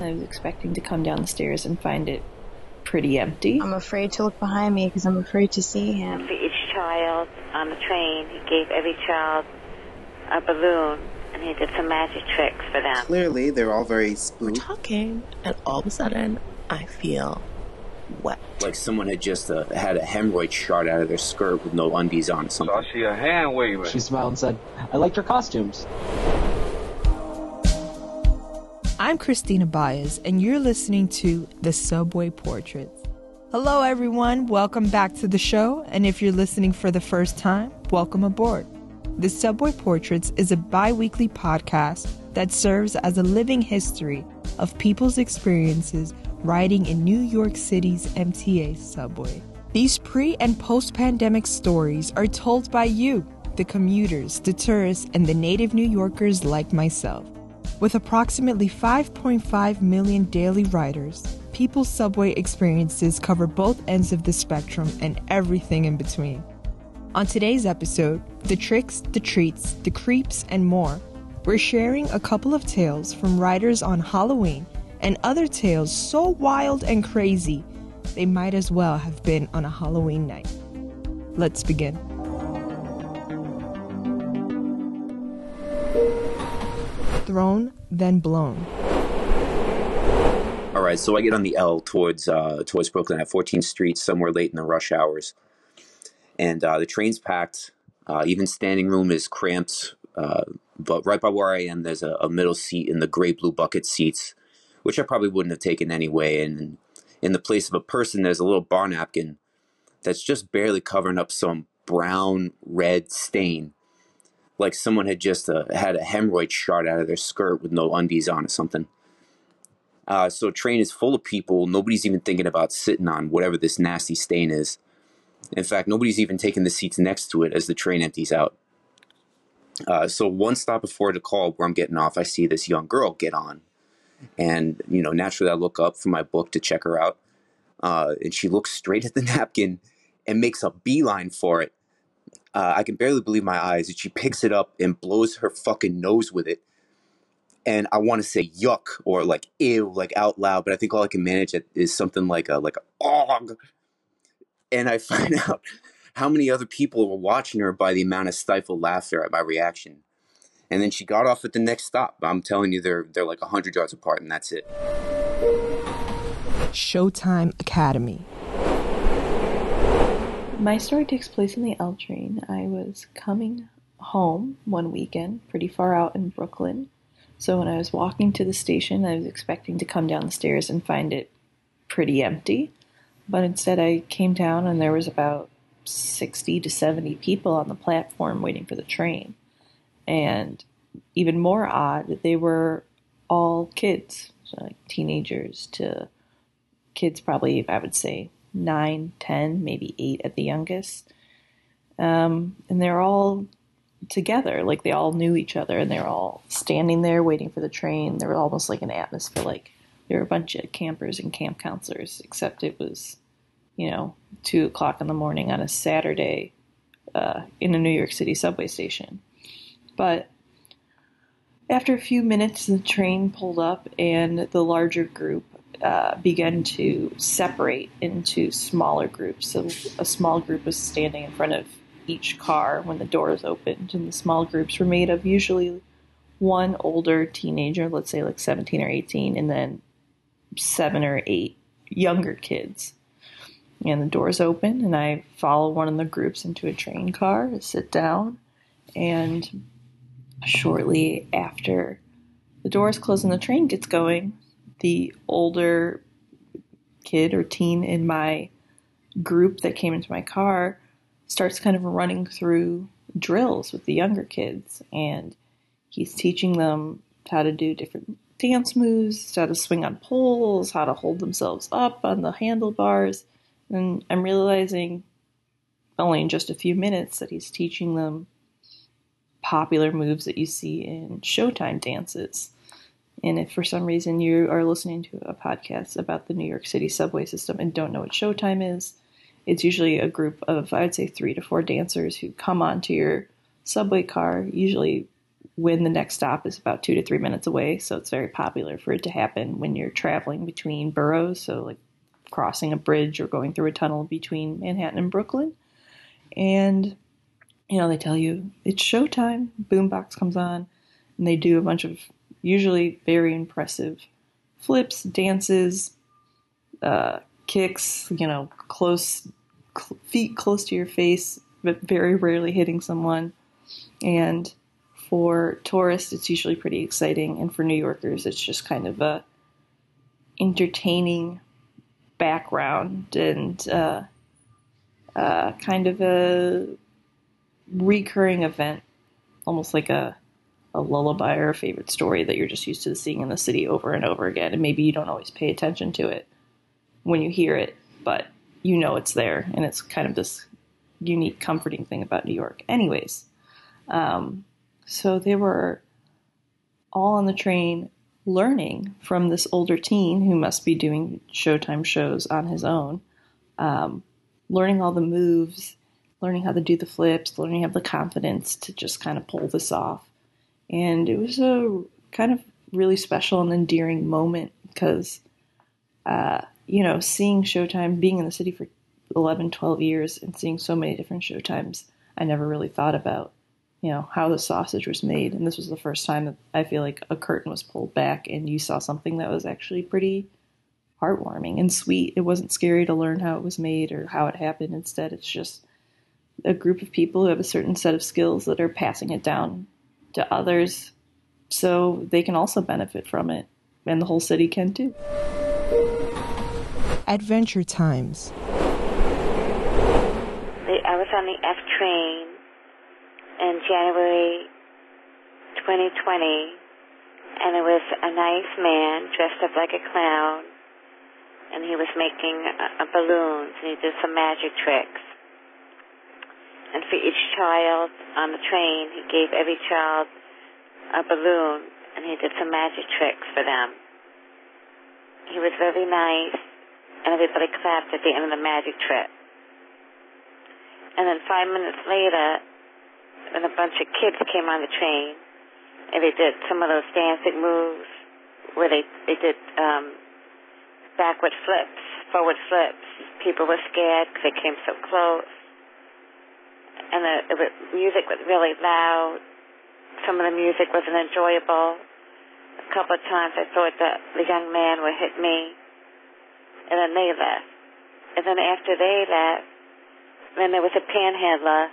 I was expecting to come down the stairs and find it pretty empty. I'm afraid to look behind me because I'm afraid to see him. For each child on the train, he gave every child a balloon and he did some magic tricks for them. Clearly, they're all very spooked. talking, and all of a sudden, I feel wet. Like someone had just uh, had a hemorrhoid shot out of their skirt with no undies on or So. I see a hand waving. She smiled and said, I liked your costumes. I'm Christina Baez, and you're listening to The Subway Portraits. Hello, everyone. Welcome back to the show. And if you're listening for the first time, welcome aboard. The Subway Portraits is a bi weekly podcast that serves as a living history of people's experiences riding in New York City's MTA subway. These pre and post pandemic stories are told by you, the commuters, the tourists, and the native New Yorkers like myself. With approximately 5.5 million daily riders, people's subway experiences cover both ends of the spectrum and everything in between. On today's episode, the tricks, the treats, the creeps, and more, we're sharing a couple of tales from riders on Halloween and other tales so wild and crazy they might as well have been on a Halloween night. Let's begin. Thrown, then blown. All right, so I get on the L towards uh, towards Brooklyn at 14th Street, somewhere late in the rush hours, and uh, the train's packed. Uh, even standing room is cramped. Uh, but right by where I am, there's a, a middle seat in the gray blue bucket seats, which I probably wouldn't have taken anyway. And in the place of a person, there's a little bar napkin that's just barely covering up some brown red stain, like someone had just uh, had a hemorrhoid shot out of their skirt with no undies on or something. Uh, so train is full of people. Nobody's even thinking about sitting on whatever this nasty stain is. In fact, nobody's even taking the seats next to it as the train empties out. Uh, so one stop before the call where I'm getting off, I see this young girl get on, and you know naturally I look up from my book to check her out, uh, and she looks straight at the napkin and makes a beeline for it. Uh, I can barely believe my eyes, and she picks it up and blows her fucking nose with it and I want to say yuck or like ew, like out loud, but I think all I can manage is something like a like a og. And I find out how many other people were watching her by the amount of stifled laughter at my reaction. And then she got off at the next stop. I'm telling you, they're they're like hundred yards apart, and that's it. Showtime Academy. My story takes place in the L train. I was coming home one weekend, pretty far out in Brooklyn. So when I was walking to the station, I was expecting to come down the stairs and find it pretty empty. But instead, I came down and there was about 60 to 70 people on the platform waiting for the train. And even more odd, they were all kids, so like teenagers to kids, probably, I would say, 9, 10, maybe 8 at the youngest. Um, and they're all together. Like they all knew each other and they were all standing there waiting for the train. There was almost like an atmosphere like there were a bunch of campers and camp counselors, except it was, you know, two o'clock in the morning on a Saturday uh, in a New York City subway station. But after a few minutes, the train pulled up and the larger group uh, began to separate into smaller groups. So a small group was standing in front of each car when the doors opened, and the small groups were made of usually one older teenager, let's say like 17 or 18, and then seven or eight younger kids. And the doors open, and I follow one of the groups into a train car, sit down, and shortly after the doors close and the train gets going, the older kid or teen in my group that came into my car starts kind of running through drills with the younger kids and he's teaching them how to do different dance moves, how to swing on poles, how to hold themselves up on the handlebars. And I'm realizing only in just a few minutes that he's teaching them popular moves that you see in Showtime dances. And if for some reason you are listening to a podcast about the New York City subway system and don't know what Showtime is, it's usually a group of, I would say, three to four dancers who come onto your subway car, usually when the next stop is about two to three minutes away. So it's very popular for it to happen when you're traveling between boroughs. So, like crossing a bridge or going through a tunnel between Manhattan and Brooklyn. And, you know, they tell you it's showtime, boombox comes on, and they do a bunch of usually very impressive flips, dances, uh, kicks, you know, close cl- feet close to your face, but very rarely hitting someone. And for tourists, it's usually pretty exciting, and for New Yorkers, it's just kind of a entertaining background and uh, uh, kind of a recurring event, almost like a a lullaby or a favorite story that you're just used to seeing in the city over and over again, and maybe you don't always pay attention to it when you hear it, but you know it's there, and it's kind of this unique, comforting thing about New York. Anyways, um, so they were all on the train learning from this older teen who must be doing Showtime shows on his own, um, learning all the moves, learning how to do the flips, learning how to have the confidence to just kind of pull this off. And it was a kind of really special and endearing moment because, uh, you know, seeing Showtime, being in the city for 11, 12 years and seeing so many different Showtimes, I never really thought about you know how the sausage was made. And this was the first time that i feel like a curtain was pulled back and you saw something that was actually pretty heartwarming and sweet. It wasn't scary to learn how it was made or how it happened. Instead it's just a group of people who have a certain set of skills that are passing it down to others so they can also benefit from it and the whole city can too Adventure Times. I was on the F train in January 2020, and it was a nice man dressed up like a clown, and he was making a, a balloons, and he did some magic tricks. And for each child on the train, he gave every child a balloon, and he did some magic tricks for them. He was very nice, and everybody clapped at the end of the magic trick. And then five minutes later, and a bunch of kids came on the train, and they did some of those dancing moves where they they did um, backward flips, forward flips. People were scared because they came so close, and the, the music was really loud. Some of the music wasn't enjoyable. A couple of times I thought that the young man would hit me and then they left. And then after they left, then there was a panhandler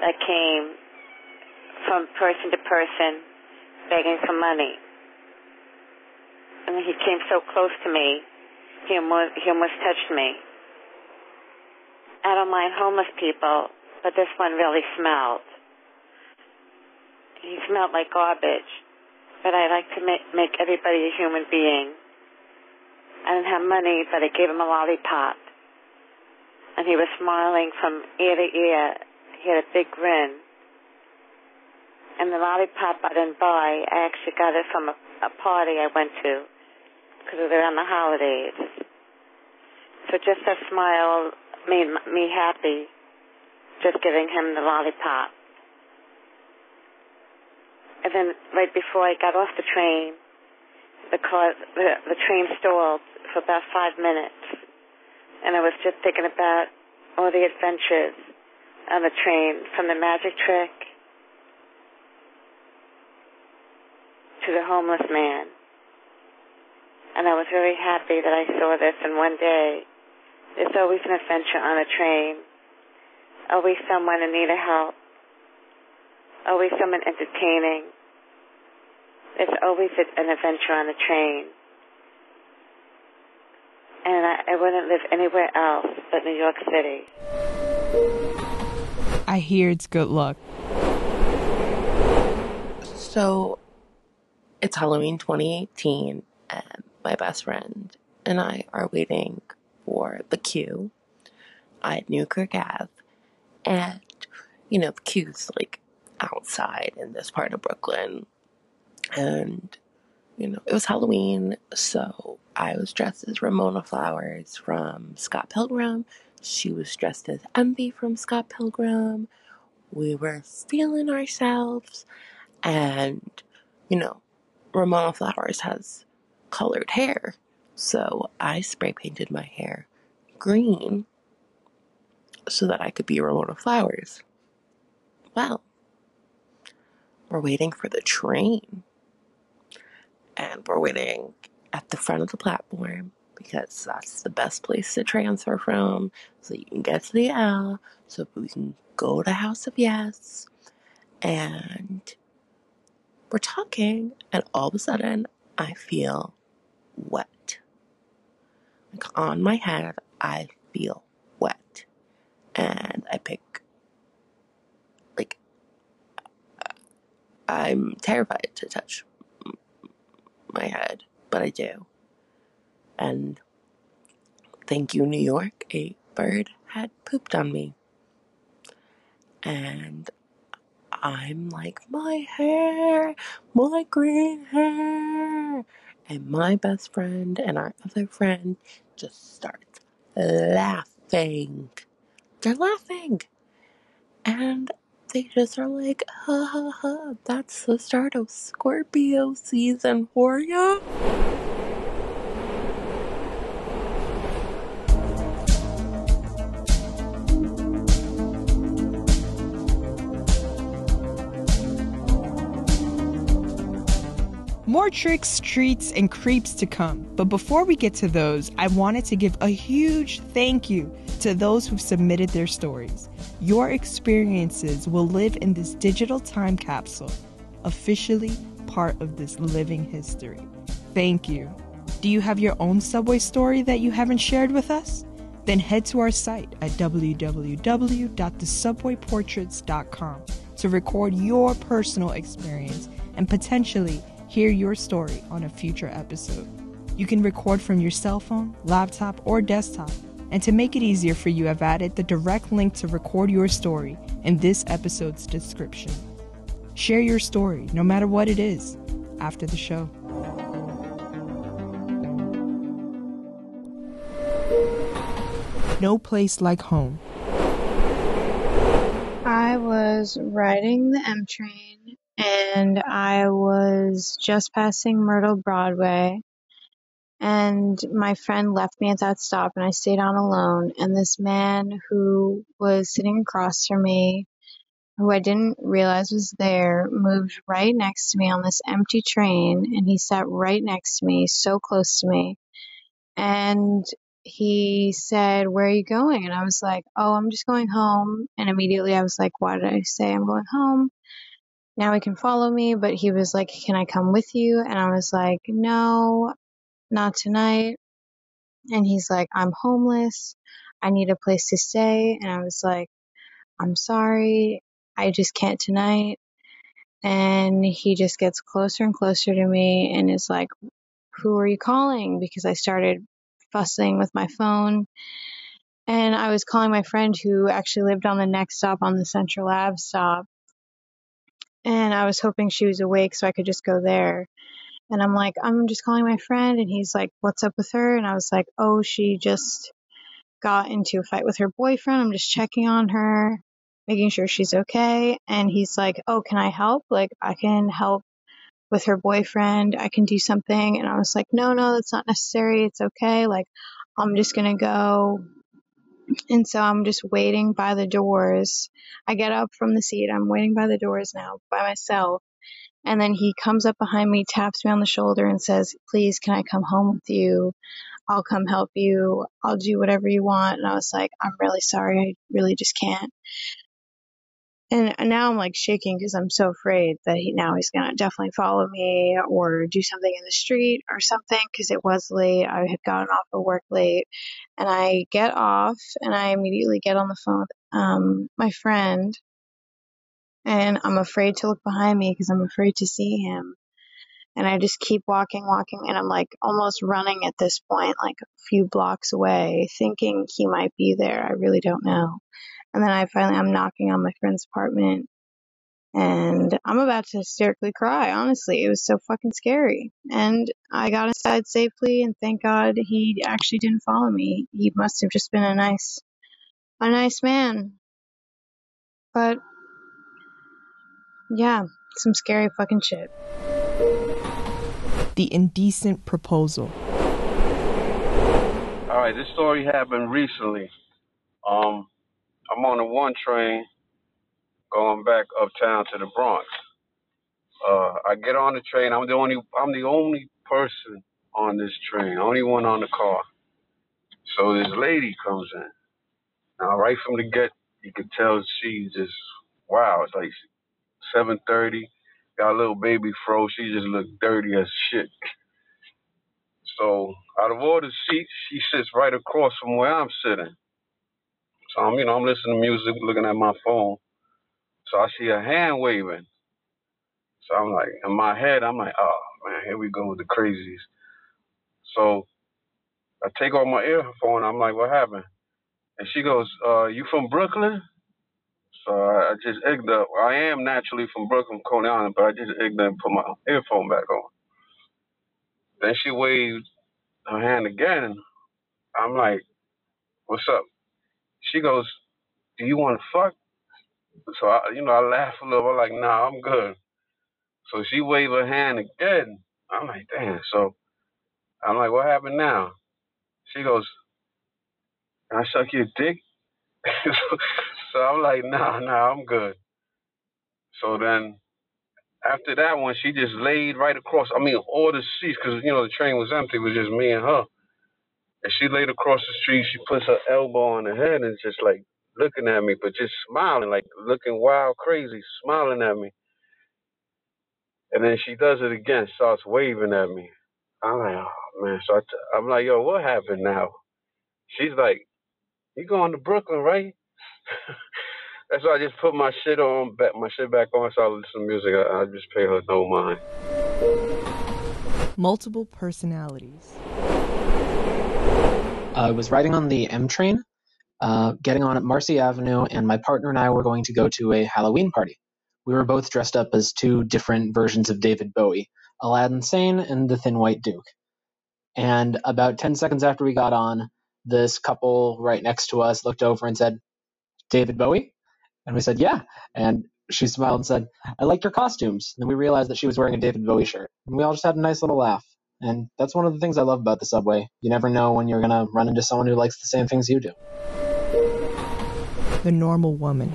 that came from person to person begging for money. And he came so close to me, he almost, he almost touched me. I don't mind homeless people, but this one really smelled. He smelled like garbage, but I like to make, make everybody a human being. I didn't have money, but I gave him a lollipop. And he was smiling from ear to ear. He had a big grin. And the lollipop I didn't buy, I actually got it from a, a party I went to because it was around the holidays. So just that smile made me happy, just giving him the lollipop. And then right before I got off the train, the car, the, the train stalled for about five minutes. And I was just thinking about all the adventures on the train, from the magic trick to the homeless man. And I was very happy that I saw this. And one day, there's always an adventure on a train, always someone in need of help, always someone entertaining. There's always an adventure on a train and I, I wouldn't live anywhere else but New York City. I hear it's good luck. So, it's Halloween 2018, and my best friend and I are waiting for the Q at Newkirk Ave. And, you know, the Q's like outside in this part of Brooklyn. And you know, it was Halloween, so I was dressed as Ramona Flowers from Scott Pilgrim. She was dressed as Envy from Scott Pilgrim. We were feeling ourselves, And, you know, Ramona Flowers has colored hair. So I spray painted my hair green so that I could be Ramona Flowers. Well, we're waiting for the train. And we're waiting at the front of the platform because that's the best place to transfer from so you can get to the L so we can go to House of Yes. And we're talking, and all of a sudden, I feel wet. Like on my head, I feel I pick, like, I'm terrified to touch my head, but I do. And thank you, New York, a bird had pooped on me. And I'm like, my hair, my green hair. And my best friend and our other friend just start laughing. They're laughing. And they just are like, ha ha ha, that's the start of Scorpio season for ya. Tricks, treats, and creeps to come. But before we get to those, I wanted to give a huge thank you to those who've submitted their stories. Your experiences will live in this digital time capsule, officially part of this living history. Thank you. Do you have your own subway story that you haven't shared with us? Then head to our site at www.thesubwayportraits.com to record your personal experience and potentially hear your story on a future episode. You can record from your cell phone, laptop, or desktop. And to make it easier for you, I've added the direct link to record your story in this episode's description. Share your story, no matter what it is, after the show. No place like home. I was riding the M train and I was just passing Myrtle Broadway and my friend left me at that stop and I stayed on alone and this man who was sitting across from me who I didn't realize was there moved right next to me on this empty train and he sat right next to me so close to me and he said where are you going? And I was like oh I'm just going home and immediately I was like why did I say I'm going home now he can follow me but he was like can I come with you and I was like no not tonight. And he's like, I'm homeless. I need a place to stay. And I was like, I'm sorry. I just can't tonight. And he just gets closer and closer to me and is like, who are you calling? Because I started fussing with my phone. And I was calling my friend who actually lived on the next stop on the Central Ave stop. And I was hoping she was awake so I could just go there. And I'm like, I'm just calling my friend. And he's like, what's up with her? And I was like, oh, she just got into a fight with her boyfriend. I'm just checking on her, making sure she's okay. And he's like, oh, can I help? Like, I can help with her boyfriend. I can do something. And I was like, no, no, that's not necessary. It's okay. Like, I'm just going to go. And so I'm just waiting by the doors. I get up from the seat. I'm waiting by the doors now by myself. And then he comes up behind me, taps me on the shoulder, and says, Please, can I come home with you? I'll come help you. I'll do whatever you want. And I was like, I'm really sorry. I really just can't. And now I'm like shaking because I'm so afraid that he now he's gonna definitely follow me or do something in the street or something because it was late. I had gotten off of work late, and I get off and I immediately get on the phone with um, my friend and I'm afraid to look behind me because I'm afraid to see him. And I just keep walking, walking, and I'm like almost running at this point, like a few blocks away, thinking he might be there. I really don't know. And then I finally, I'm knocking on my friend's apartment and I'm about to hysterically cry. Honestly, it was so fucking scary. And I got inside safely and thank God he actually didn't follow me. He must have just been a nice, a nice man. But yeah, some scary fucking shit. The indecent proposal. All right, this story happened recently. Um, I'm on the one train going back uptown to the Bronx. Uh, I get on the train. I'm the only. I'm the only person on this train. Only one on the car. So this lady comes in. Now, right from the get, you can tell she's just wow. It's like 7:30. Got a little baby fro. She just looked dirty as shit. So out of all the seats, she sits right across from where I'm sitting. So I'm, you know, I'm listening to music, looking at my phone. So I see a hand waving. So I'm like, in my head, I'm like, oh man, here we go with the crazies. So I take off my earphone. I'm like, what happened? And she goes, uh, you from Brooklyn? So I, I just egged up. I am naturally from Brooklyn, Coney Island, but I just egged up and put my earphone back on. Then she waved her hand again. I'm like, what's up? She goes, do you want to fuck? So, I, you know, I laugh a little. I'm like, nah, I'm good. So she waved her hand again. I'm like, damn. So I'm like, what happened now? She goes, can I suck your dick? so I'm like, nah, nah, I'm good. So then after that one, she just laid right across. I mean, all the seats, because, you know, the train was empty. It was just me and her. And she laid across the street. She puts her elbow on her head and just like looking at me, but just smiling, like looking wild, crazy, smiling at me. And then she does it again, starts waving at me. I'm like, oh man. So I t- I'm like, yo, what happened now? She's like, you going to Brooklyn, right? That's why I just put my shit on, back my shit back on, so I listen to music. I, I just pay her no mind. Multiple personalities. I was riding on the M train, uh, getting on at Marcy Avenue, and my partner and I were going to go to a Halloween party. We were both dressed up as two different versions of David Bowie Aladdin Sane and the Thin White Duke. And about 10 seconds after we got on, this couple right next to us looked over and said, David Bowie? And we said, Yeah. And she smiled and said, I like your costumes. And we realized that she was wearing a David Bowie shirt. And we all just had a nice little laugh. And that's one of the things I love about the subway. You never know when you're going to run into someone who likes the same things you do. The normal woman.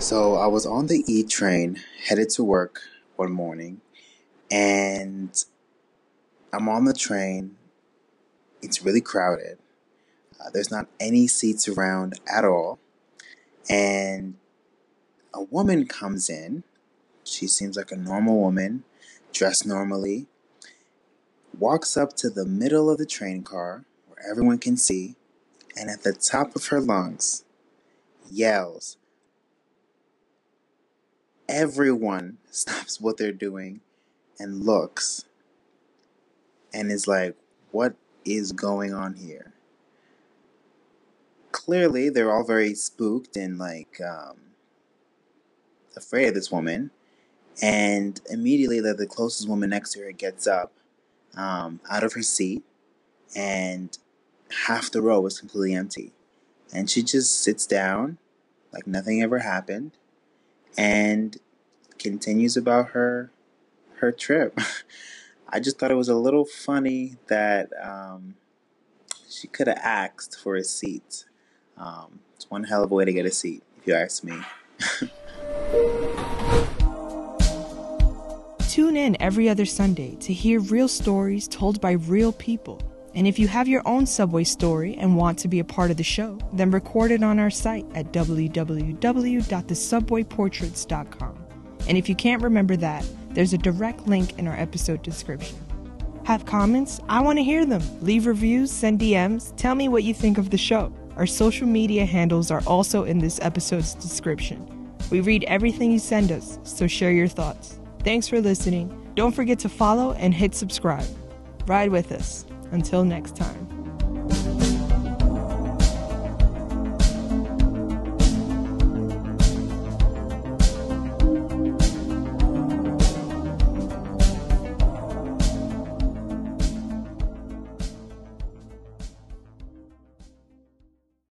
So I was on the E train headed to work one morning, and I'm on the train. It's really crowded. Uh, there's not any seats around at all. And a woman comes in. She seems like a normal woman, dressed normally, walks up to the middle of the train car where everyone can see, and at the top of her lungs yells. Everyone stops what they're doing and looks and is like, what is going on here? Clearly, they're all very spooked and like um, afraid of this woman. And immediately, the, the closest woman next to her gets up um, out of her seat, and half the row is completely empty. And she just sits down like nothing ever happened and continues about her her trip. I just thought it was a little funny that um, she could have asked for a seat. Um, it's one hell of a way to get a seat, if you ask me. Tune in every other Sunday to hear real stories told by real people. And if you have your own subway story and want to be a part of the show, then record it on our site at www.thesubwayportraits.com. And if you can't remember that, there's a direct link in our episode description. Have comments? I want to hear them. Leave reviews, send DMs, tell me what you think of the show. Our social media handles are also in this episode's description. We read everything you send us, so share your thoughts. Thanks for listening. Don't forget to follow and hit subscribe. Ride with us. Until next time.